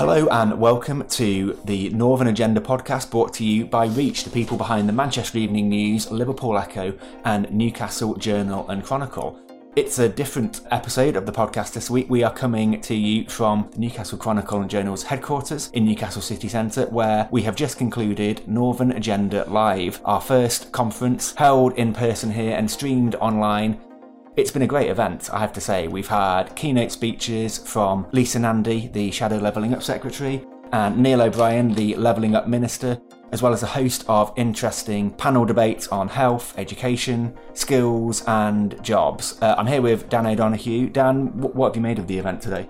Hello and welcome to the Northern Agenda podcast brought to you by Reach, the people behind the Manchester Evening News, Liverpool Echo, and Newcastle Journal and Chronicle. It's a different episode of the podcast this week. We are coming to you from the Newcastle Chronicle and Journal's headquarters in Newcastle City Centre, where we have just concluded Northern Agenda Live, our first conference held in person here and streamed online it's been a great event, I have to say. We've had keynote speeches from Lisa Nandy, the Shadow Levelling Up Secretary, and Neil O'Brien, the Levelling Up Minister, as well as a host of interesting panel debates on health, education, skills, and jobs. Uh, I'm here with Dan O'Donoghue. Dan, what have you made of the event today?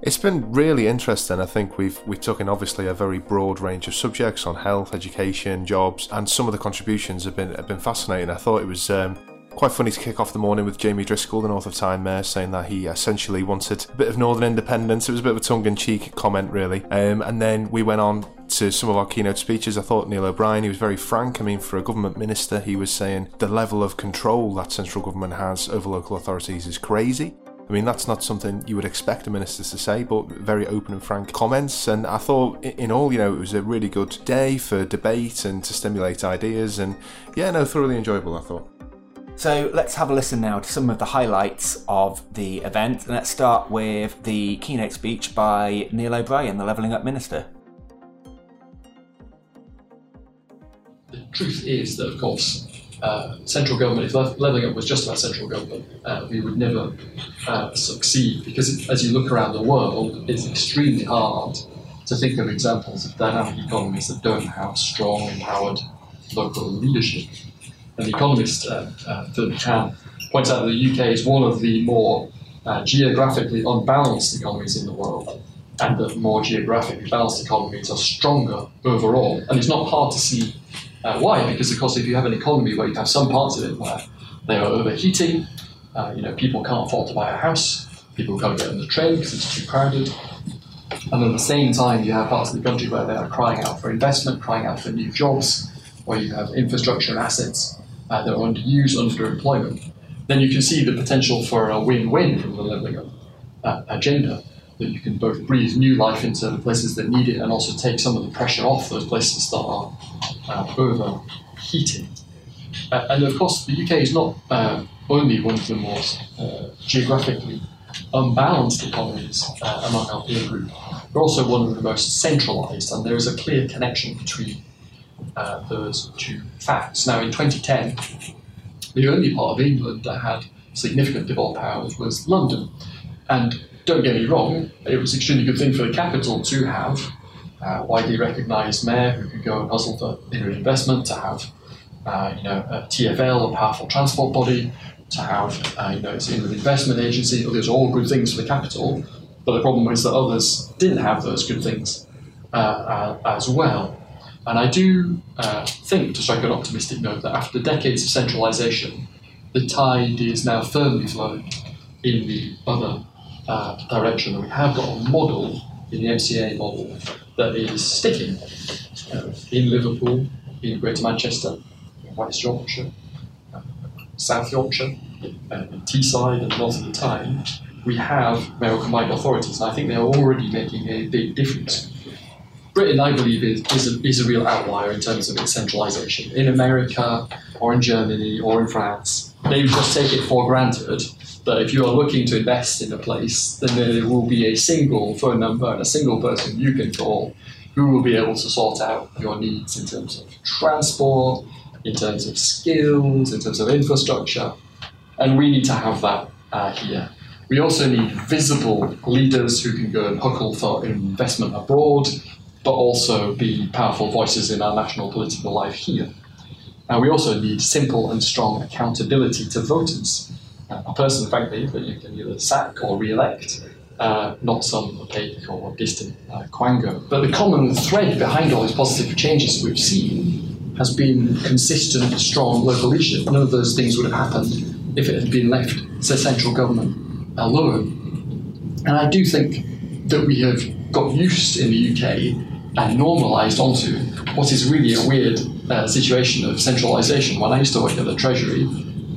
It's been really interesting. I think we've we've taken obviously a very broad range of subjects on health, education, jobs, and some of the contributions have been have been fascinating. I thought it was um, Quite funny to kick off the morning with Jamie Driscoll, the North of Tyne Mayor, saying that he essentially wanted a bit of northern independence. It was a bit of a tongue in cheek comment, really. Um, and then we went on to some of our keynote speeches. I thought Neil O'Brien, he was very frank. I mean, for a government minister, he was saying the level of control that central government has over local authorities is crazy. I mean, that's not something you would expect a minister to say, but very open and frank comments. And I thought, in all, you know, it was a really good day for debate and to stimulate ideas. And yeah, no, thoroughly enjoyable, I thought. So let's have a listen now to some of the highlights of the event. And let's start with the keynote speech by Neil O'Brien, the Levelling Up Minister. The truth is that, of course, uh, central government, if levelling up was just about central government, uh, we would never uh, succeed because as you look around the world, it's extremely hard to think of examples of dynamic economies that don't have strong, empowered local leadership. The Economist, uh, uh, Philip McCann, points out that the UK is one of the more uh, geographically unbalanced economies in the world, and that more geographically balanced economies are stronger overall. And it's not hard to see uh, why, because of course, if you have an economy where you have some parts of it where they are overheating, uh, you know, people can't afford to buy a house, people can't get on the train because it's too crowded. And at the same time, you have parts of the country where they are crying out for investment, crying out for new jobs, where you have infrastructure and assets uh, that are underused, underemployment, then you can see the potential for a win-win from the levelling up uh, agenda. That you can both breathe new life into the places that need it and also take some of the pressure off those places that are uh, overheating. Uh, and of course, the UK is not uh, only one of the most uh, geographically unbalanced economies uh, among our peer group, but also one of the most centralised, and there is a clear connection between uh, those two facts. Now, in 2010, the only part of England that had significant devolved powers was London. And don't get me wrong, it was an extremely good thing for the capital to have a widely recognised mayor who could go and hustle for inner investment, to have uh, you know, a TFL, a powerful transport body, to have uh, you know, its inward investment agency. Those are all good things for the capital. But the problem is that others didn't have those good things uh, uh as well. And I do uh, think, to strike an optimistic note, that after decades of centralisation, the tide is now firmly flowing in the other uh, direction. And we have got a model in the MCA model that is sticking uh, in Liverpool, in Greater Manchester, in West Yorkshire, uh, South Yorkshire, uh, in Teesside, and North of the Tyne. We have mayoral combined authorities, and I think they're already making a big difference Britain, I believe, is, is, a, is a real outlier in terms of its centralisation. In America, or in Germany, or in France, they just take it for granted that if you are looking to invest in a place, then there will be a single phone number and a single person you can call who will be able to sort out your needs in terms of transport, in terms of skills, in terms of infrastructure. And we need to have that uh, here. We also need visible leaders who can go and huckle for investment abroad, but also be powerful voices in our national political life here. And we also need simple and strong accountability to voters. Uh, a person, frankly, that you can either sack or re elect, uh, not some opaque or distant uh, quango. But the common thread behind all these positive changes we've seen has been consistent, strong local leadership. None of those things would have happened if it had been left to central government alone. And I do think that we have got used in the UK and normalised onto what is really a weird uh, situation of centralisation. When I used to work at the Treasury,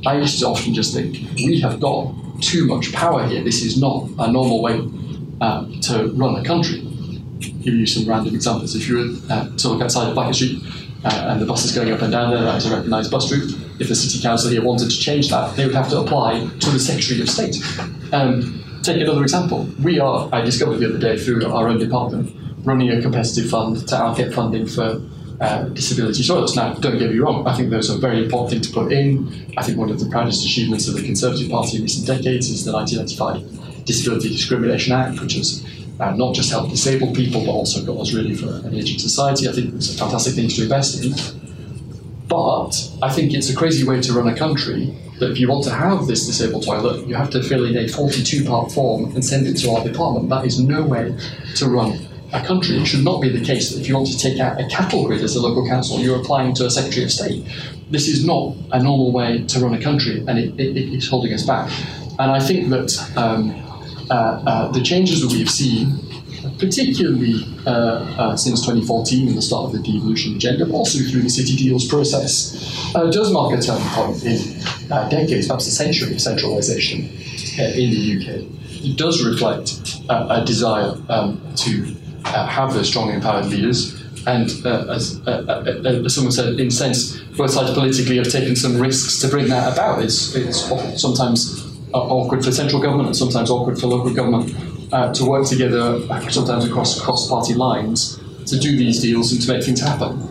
I used to often just think, we have got too much power here. This is not a normal way uh, to run a country. Give you some random examples. If you were uh, to look outside of Blackett Street uh, and the bus is going up and down there, that is a recognised bus route. If the city council here wanted to change that, they would have to apply to the Secretary of State. Um, take another example. We are, I discovered the other day through our own department, running a competitive fund to allocate funding for uh, disability toilets. Now, don't get me wrong, I think those are a very important thing to put in. I think one of the proudest achievements of the Conservative Party in recent decades is the 1995 Disability Discrimination Act, which has uh, not just helped disabled people, but also got us really for an ageing society. I think it's a fantastic thing to invest in. But I think it's a crazy way to run a country that if you want to have this disabled toilet, you have to fill in a 42 part form and send it to our department. That is no way to run a country. It should not be the case that if you want to take out a cattle grid as a local council, you're applying to a Secretary of State. This is not a normal way to run a country, and it, it, it's holding us back. And I think that um, uh, uh, the changes that we've seen, particularly uh, uh since 2014 and the start of the devolution agenda, but also through the City Deals process, uh, does mark a turning point in uh, decades, perhaps a century of centralisation in the UK. It does reflect a desire um, to uh, have those strong empowered leaders. And uh, as, uh, uh, uh, as, someone said, in a sense, both sides politically have taken some risks to bring that about. It's, it's sometimes awkward for central government and sometimes awkward for local government to work together, sometimes across cross-party lines, to do these deals and to make things happen.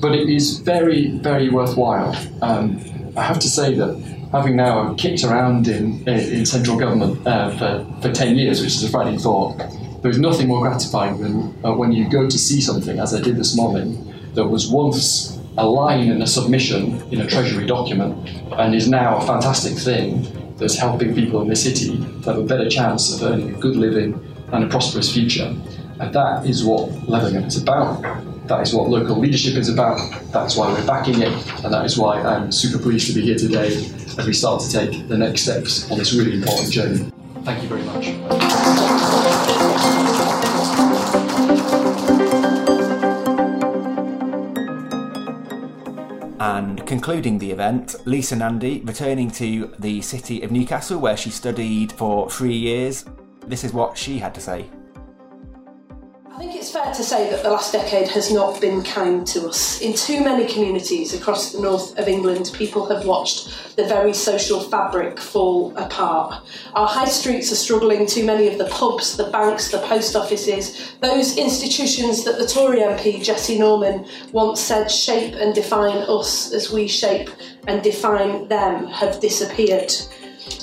But it is very, very worthwhile. Um, I have to say that having now kicked around in, in central government uh, for, for 10 years, which is a frightening thought, there's nothing more gratifying than uh, when you go to see something, as I did this morning, that was once a line in a submission in a Treasury document and is now a fantastic thing that's helping people in the city to have a better chance of earning a good living and a prosperous future. And that is what Leatherhead is about. That is what local leadership is about. That's why we're backing it. And that is why I'm super pleased to be here today as we start to take the next steps on this really important journey. Thank you very much. And concluding the event, Lisa Nandy returning to the city of Newcastle where she studied for three years. This is what she had to say it's fair to say that the last decade has not been kind to us. In too many communities across the north of England, people have watched the very social fabric fall apart. Our high streets are struggling, too many of the pubs, the banks, the post offices, those institutions that the Tory MP Jesse Norman once said shape and define us as we shape and define them have disappeared.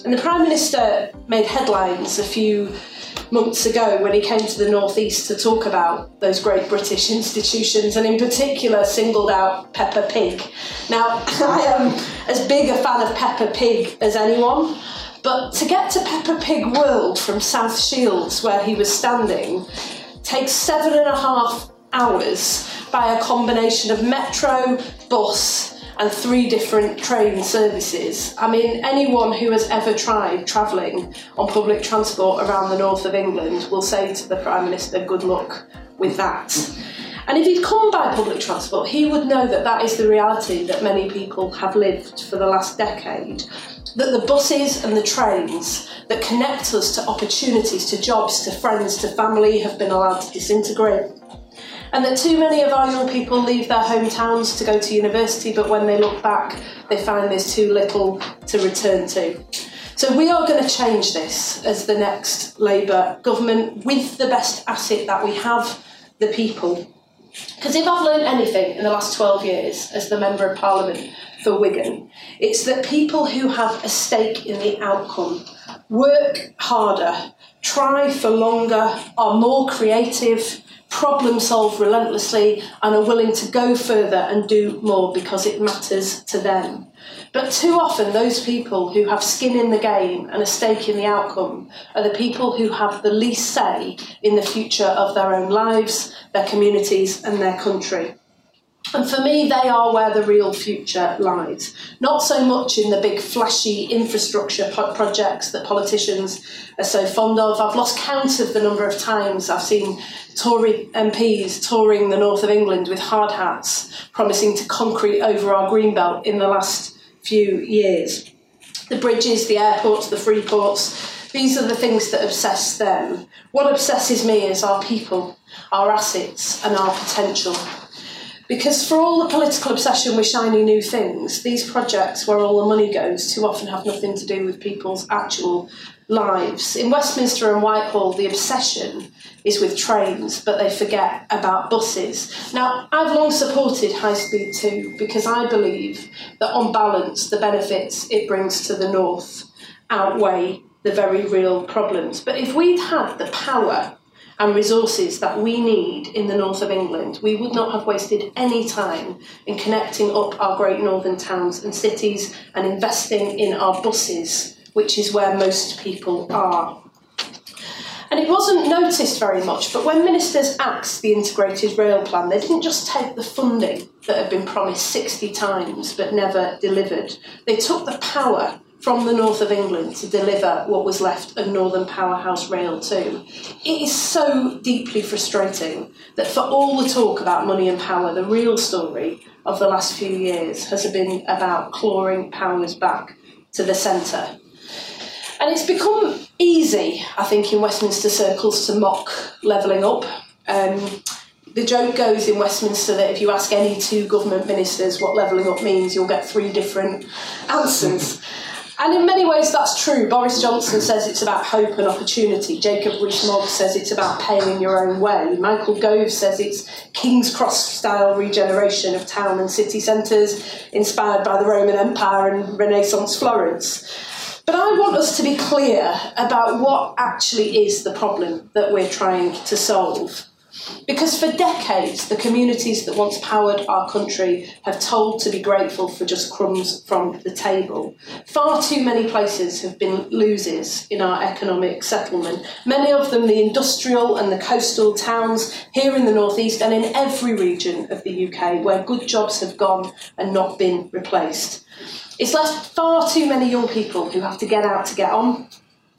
And the Prime Minister made headlines a few months ago when he came to the Northeast to talk about those great British institutions and, in particular, singled out Peppa Pig. Now, I am as big a fan of Peppa Pig as anyone, but to get to Peppa Pig World from South Shields, where he was standing, takes seven and a half hours by a combination of metro, bus, and three different train services. I mean, anyone who has ever tried travelling on public transport around the north of England will say to the Prime Minister, good luck with that. And if he'd come by public transport, he would know that that is the reality that many people have lived for the last decade. That the buses and the trains that connect us to opportunities, to jobs, to friends, to family have been allowed to disintegrate and that too many of our young people leave their hometowns to go to university, but when they look back, they find there's too little to return to. So we are going to change this as the next Labour government with the best asset that we have, the people. Because if I've learned anything in the last 12 years as the Member of Parliament for Wigan, it's that people who have a stake in the outcome work harder, try for longer, are more creative, problem solve relentlessly, and are willing to go further and do more because it matters to them. But too often, those people who have skin in the game and a stake in the outcome are the people who have the least say in the future of their own lives, their communities, and their country. And for me, they are where the real future lies. Not so much in the big flashy infrastructure pro- projects that politicians are so fond of. I've lost count of the number of times I've seen Tory MPs touring the north of England with hard hats, promising to concrete over our greenbelt in the last few years. The bridges, the airports, the free ports, these are the things that obsess them. What obsesses me is our people, our assets, and our potential. Because for all the political obsession with shiny new things, these projects where all the money goes too often have nothing to do with people's actual lives. In Westminster and Whitehall, the obsession is with trains, but they forget about buses. Now, I've long supported high speed 2 because I believe that on balance, the benefits it brings to the north outweigh the very real problems. But if we'd had the power and resources that we need in the north of England, we would not have wasted any time in connecting up our great northern towns and cities and investing in our buses, which is where most people are. And it wasn't noticed very much, but when ministers axed the integrated rail plan, they didn't just take the funding that had been promised 60 times but never delivered. They took the power from the north of England to deliver what was left of Northern Powerhouse Rail 2. It is so deeply frustrating that for all the talk about money and power, the real story of the last few years has been about clawing powers back to the centre. And it's become easy, I think, in Westminster circles to mock levelling up. Um, the joke goes in Westminster that if you ask any two government ministers what levelling up means, you'll get three different answers. And in many ways, that's true. Boris Johnson says it's about hope and opportunity. Jacob Rees-Mogg says it's about paying your own way. Michael Gove says it's King's Cross style regeneration of town and city centres, inspired by the Roman Empire and Renaissance Florence. But I want us to be clear about what actually is the problem that we're trying to solve. Because for decades, the communities that once powered our country have told to be grateful for just crumbs from the table. Far too many places have been losers in our economic settlement, many of them the industrial and the coastal towns here in the northeast and in every region of the UK where good jobs have gone and not been replaced. It's left far too many young people who have to get out to get on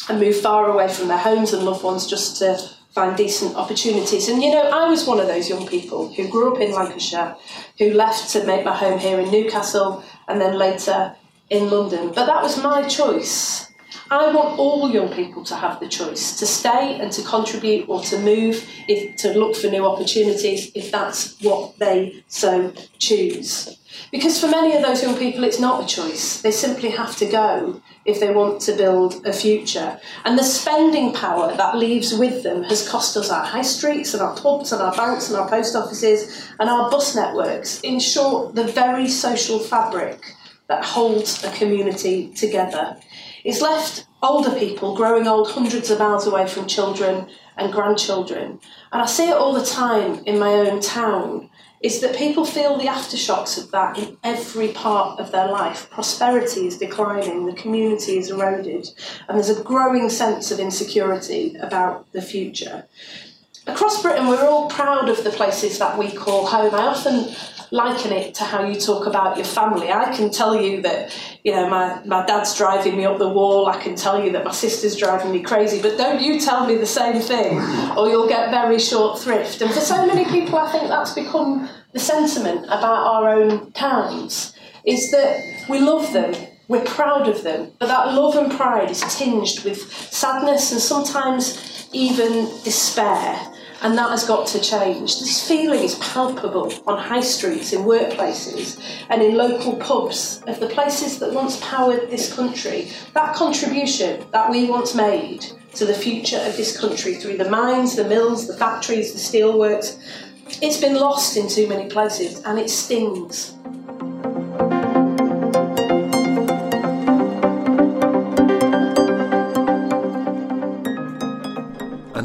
and move far away from their homes and loved ones just to find decent opportunities. And you know, I was one of those young people who grew up in Lancashire, who left to make my home here in Newcastle and then later in London. But that was my choice. I want all young people to have the choice to stay and to contribute or to move, if, to look for new opportunities if that's what they so choose. Because for many of those young people, it's not a choice. They simply have to go if they want to build a future. And the spending power that leaves with them has cost us our high streets and our pubs and our banks and our post offices and our bus networks. In short, the very social fabric that holds a community together. It's left older people growing old hundreds of miles away from children and grandchildren. And I see it all the time in my own town is that people feel the aftershocks of that in every part of their life. Prosperity is declining, the community is eroded, and there's a growing sense of insecurity about the future. Across Britain, we're all proud of the places that we call home. I often liken it to how you talk about your family. I can tell you that, you know, my, my dad's driving me up the wall. I can tell you that my sister's driving me crazy. But don't you tell me the same thing, or you'll get very short thrift. And for so many people, I think that's become the sentiment about our own towns is that we love them, we're proud of them, but that love and pride is tinged with sadness and sometimes even despair. And that has got to change. This feeling is palpable on high streets, in workplaces, and in local pubs of the places that once powered this country. That contribution that we once made to the future of this country through the mines, the mills, the factories, the steelworks, it's been lost in too many places and it stings.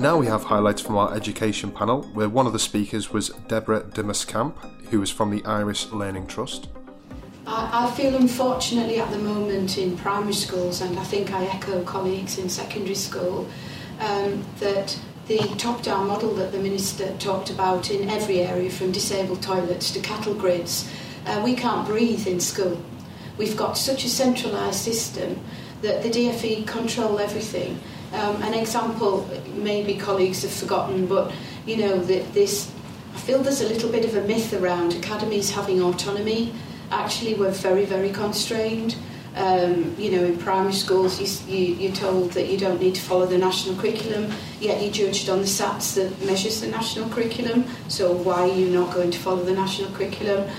Now we have highlights from our education panel, where one of the speakers was Deborah Dimascamp, who is from the Iris Learning Trust. I, I feel unfortunately at the moment in primary schools, and I think I echo colleagues in secondary school, um, that the top-down model that the Minister talked about in every area, from disabled toilets to cattle grids, uh, we can't breathe in school. We've got such a centralised system that the DFE control everything. Um, an example, maybe colleagues have forgotten, but you know that this. I feel there's a little bit of a myth around academies having autonomy. Actually, we're very, very constrained. Um, you know, in primary schools, you, you, you're told that you don't need to follow the national curriculum, yet you're judged on the SATs that measures the national curriculum. So why are you not going to follow the national curriculum?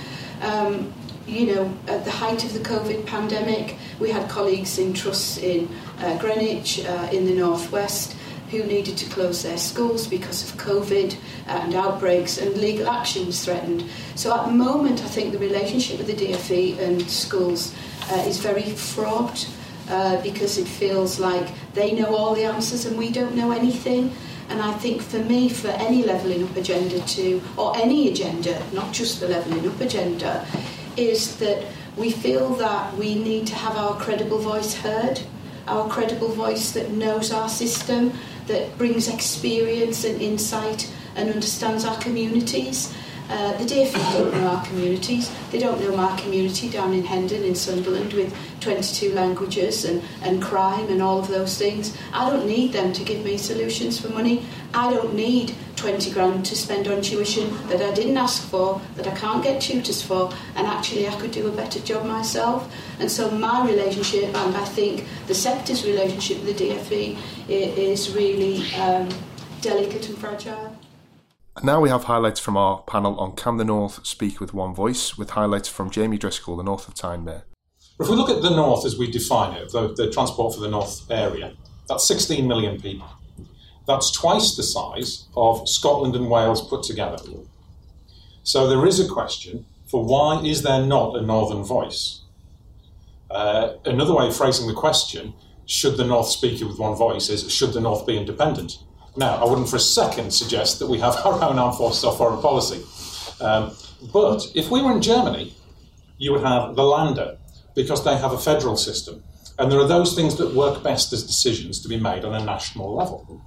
Um, you know, at the height of the COVID pandemic, we had colleagues in trusts in uh, Greenwich, uh, in the northwest, who needed to close their schools because of COVID and outbreaks and legal actions threatened. So at the moment, I think the relationship with the DFE and schools uh, is very fraught uh, because it feels like they know all the answers and we don't know anything. And I think for me, for any levelling up agenda to, or any agenda, not just the levelling up agenda, is that we feel that we need to have our credible voice heard, our credible voice that knows our system, that brings experience and insight and understands our communities. Uh, the DFE don't know our communities. They don't know my community down in Hendon in Sunderland with 22 languages and, and crime and all of those things. I don't need them to give me solutions for money. I don't need 20 grand to spend on tuition that I didn't ask for, that I can't get tutors for, and actually I could do a better job myself. And so my relationship, and I think the sector's relationship with the DFE, is really um, delicate and fragile. Now we have highlights from our panel on Can the North Speak with One Voice, with highlights from Jamie Driscoll, the North of Tyne Mayor. If we look at the North as we define it, the, the transport for the North area, that's 16 million people. That's twice the size of Scotland and Wales put together. So there is a question for why is there not a Northern voice? Uh, another way of phrasing the question, should the North speak with one voice, is should the North be independent? Now, I wouldn't for a second suggest that we have our own armed forces or foreign policy. Um, but if we were in Germany, you would have the Länder, because they have a federal system. And there are those things that work best as decisions to be made on a national level.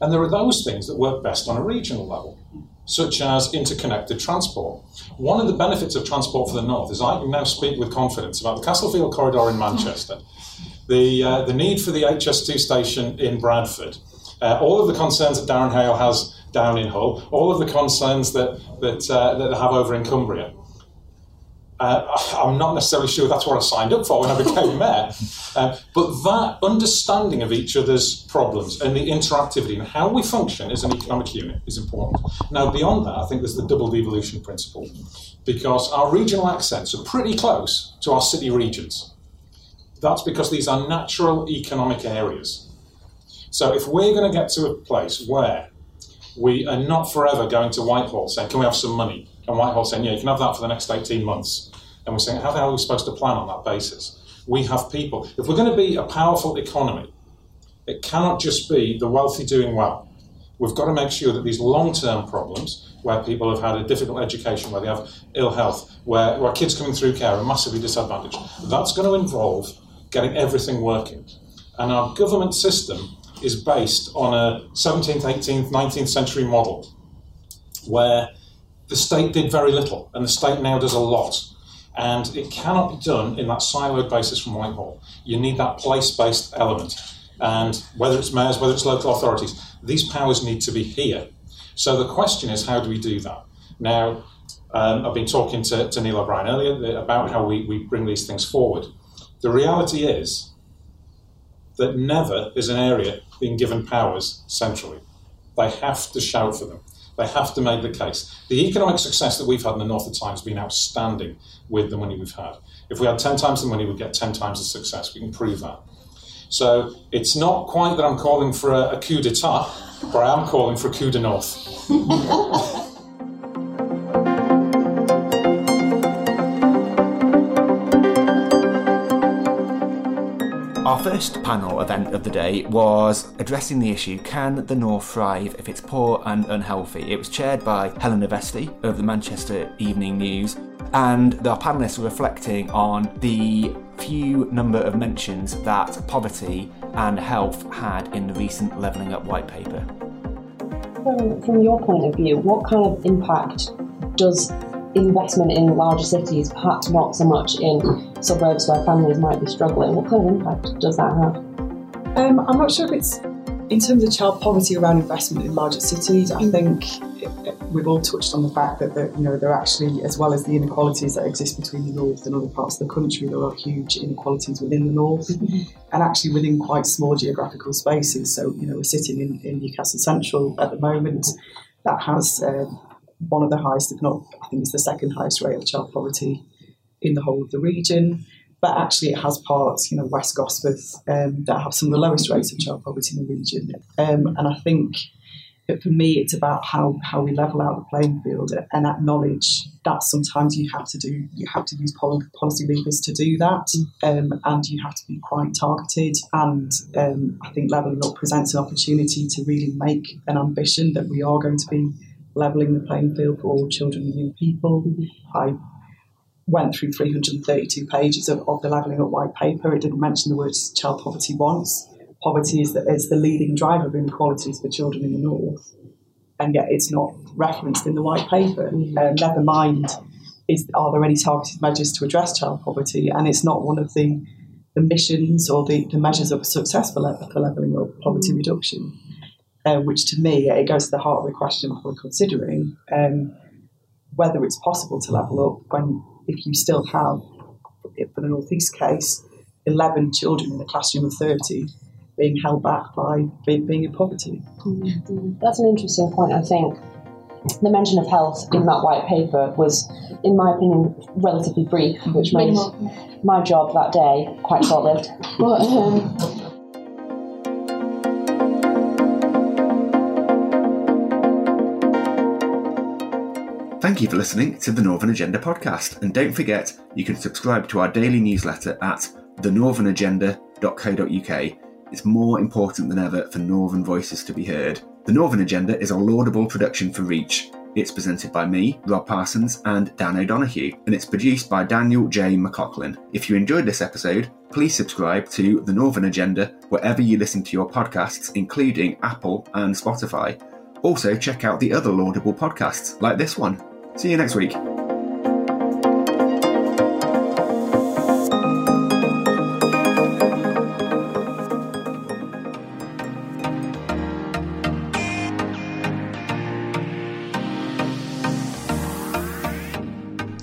And there are those things that work best on a regional level, such as interconnected transport. One of the benefits of transport for the North is I can now speak with confidence about the Castlefield Corridor in Manchester, the, uh, the need for the HS2 station in Bradford, uh, all of the concerns that Darren Hale has down in Hull, all of the concerns that, that, uh, that they have over in Cumbria. Uh, I'm not necessarily sure that's what I signed up for when I became mayor, uh, but that understanding of each other's problems and the interactivity and how we function as an economic unit is important. Now, beyond that, I think there's the double devolution principle, because our regional accents are pretty close to our city regions. That's because these are natural economic areas. So if we're going to get to a place where we are not forever going to Whitehall saying, can we have some money? And Whitehall saying, yeah, you can have that for the next 18 months. And we're saying, how the hell are we supposed to plan on that basis? We have people. If we're going to be a powerful economy, it cannot just be the wealthy doing well. We've got to make sure that these long term problems, where people have had a difficult education, where they have ill health, where, where kids coming through care are massively disadvantaged, that's going to involve getting everything working. And our government system is based on a 17th, 18th, 19th century model where the state did very little and the state now does a lot. And it cannot be done in that siloed basis from Whitehall. You need that place based element. And whether it's mayors, whether it's local authorities, these powers need to be here. So the question is, how do we do that? Now, um, I've been talking to, to Neil O'Brien earlier about how we, we bring these things forward. The reality is that never is an area being given powers centrally. They have to shout for them. They have to make the case. The economic success that we've had in the North of Tyne has been outstanding with the money we've had. If we had 10 times the money, we'd get 10 times the success. We can prove that. So it's not quite that I'm calling for a, a coup d'etat, but I am calling for a coup de north. first panel event of the day was addressing the issue Can the North thrive if it's poor and unhealthy? It was chaired by Helena Vesty of the Manchester Evening News, and the panelists were reflecting on the few number of mentions that poverty and health had in the recent Levelling Up white paper. From, from your point of view, what kind of impact does investment in larger cities, perhaps not so much in suburbs where families might be struggling, what kind of impact does that have? Um, I'm not sure if it's in terms of child poverty around investment in larger cities. I think we've all touched on the fact that you know there are actually, as well as the inequalities that exist between the north and other parts of the country, there are huge inequalities within the north, mm-hmm. and actually within quite small geographical spaces. So you know we're sitting in, in Newcastle Central at the moment. That has uh, one of the highest, if not, I think it's the second highest rate of child poverty in the whole of the region. But actually, it has parts, you know, West Gosforth, um, that have some of the lowest rates of child poverty in the region. Um, and I think that for me, it's about how, how we level out the playing field and acknowledge that sometimes you have to do, you have to use policy levers to do that, um, and you have to be quite targeted. And um, I think leveling up presents an opportunity to really make an ambition that we are going to be levelling the playing field for all children and young people. I went through 332 pages of, of the Levelling Up White Paper. It didn't mention the words child poverty once. Poverty is the, is the leading driver of inequalities for children in the North, and yet it's not referenced in the White Paper. Um, never mind, is, are there any targeted measures to address child poverty? And it's not one of the, the missions or the, the measures of success for, for levelling up poverty reduction uh, which to me, it goes to the heart of the question we're considering um, whether it's possible to level up when, if you still have, for the Northeast case, 11 children in a classroom of 30 being held back by being in poverty. Mm-hmm. That's an interesting point, I think. The mention of health in that white paper was, in my opinion, relatively brief, which made my job that day quite short lived. But um, Thank you for listening to the Northern Agenda podcast. And don't forget, you can subscribe to our daily newsletter at thenorthernagenda.co.uk. It's more important than ever for Northern voices to be heard. The Northern Agenda is a laudable production for Reach. It's presented by me, Rob Parsons, and Dan O'Donoghue, and it's produced by Daniel J. McLaughlin. If you enjoyed this episode, please subscribe to The Northern Agenda wherever you listen to your podcasts, including Apple and Spotify. Also, check out the other laudable podcasts like this one. See you next week. The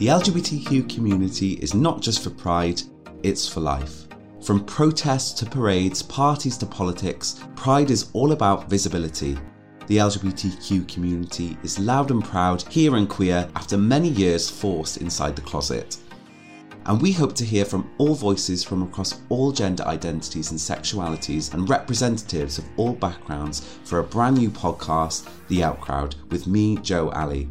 LGBTQ community is not just for pride, it's for life. From protests to parades, parties to politics, Pride is all about visibility the LGBTQ community is loud and proud, here and queer, after many years forced inside the closet. And we hope to hear from all voices from across all gender identities and sexualities and representatives of all backgrounds for a brand new podcast, The Outcrowd, with me, Joe Alley.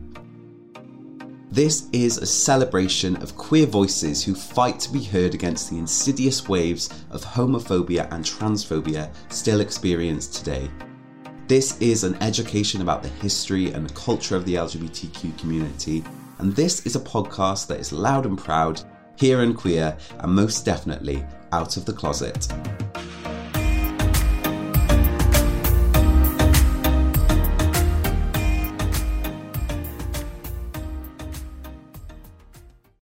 This is a celebration of queer voices who fight to be heard against the insidious waves of homophobia and transphobia still experienced today. This is an education about the history and the culture of the LGBTQ community, and this is a podcast that is loud and proud, here and queer, and most definitely out of the closet.